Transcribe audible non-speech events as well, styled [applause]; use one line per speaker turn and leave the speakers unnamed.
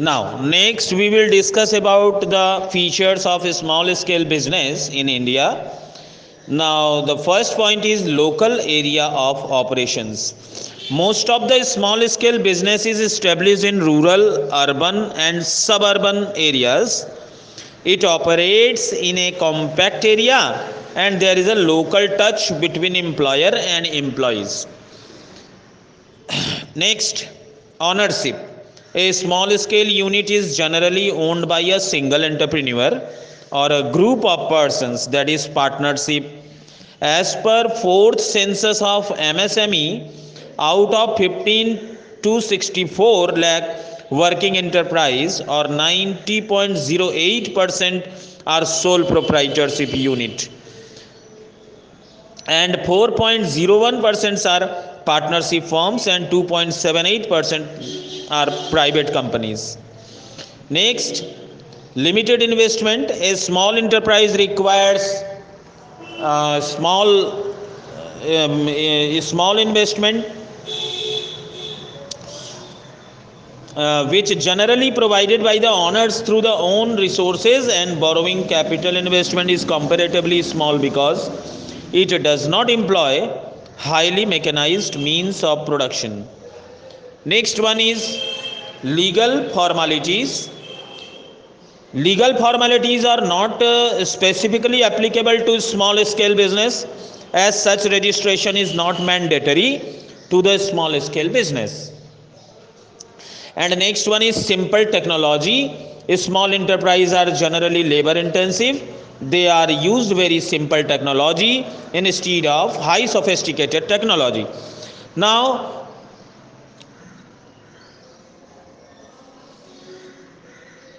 Now, next we will discuss about the features of small scale business in India. Now, the first point is local area of operations. Most of the small scale business is established in rural, urban, and suburban areas. It operates in a compact area and there is a local touch between employer and employees. [clears throat] Next, ownership. A small scale unit is generally owned by a single entrepreneur or a group of persons that is partnership. As per fourth census of MSME, out of 15 to 64 lakh working enterprise or 90.08% are sole proprietorship unit and 4.01% are partnership firms and 2.78% are private companies. Next, limited investment. A small enterprise requires uh, small um, a small investment uh, which generally provided by the owners through the own resources and borrowing capital investment is comparatively small because it does not employ highly mechanized means of production. Next one is legal formalities. Legal formalities are not uh, specifically applicable to small scale business as such registration is not mandatory to the small scale business. And next one is simple technology. Small enterprise are generally labor intensive they are used very simple technology instead of high sophisticated technology now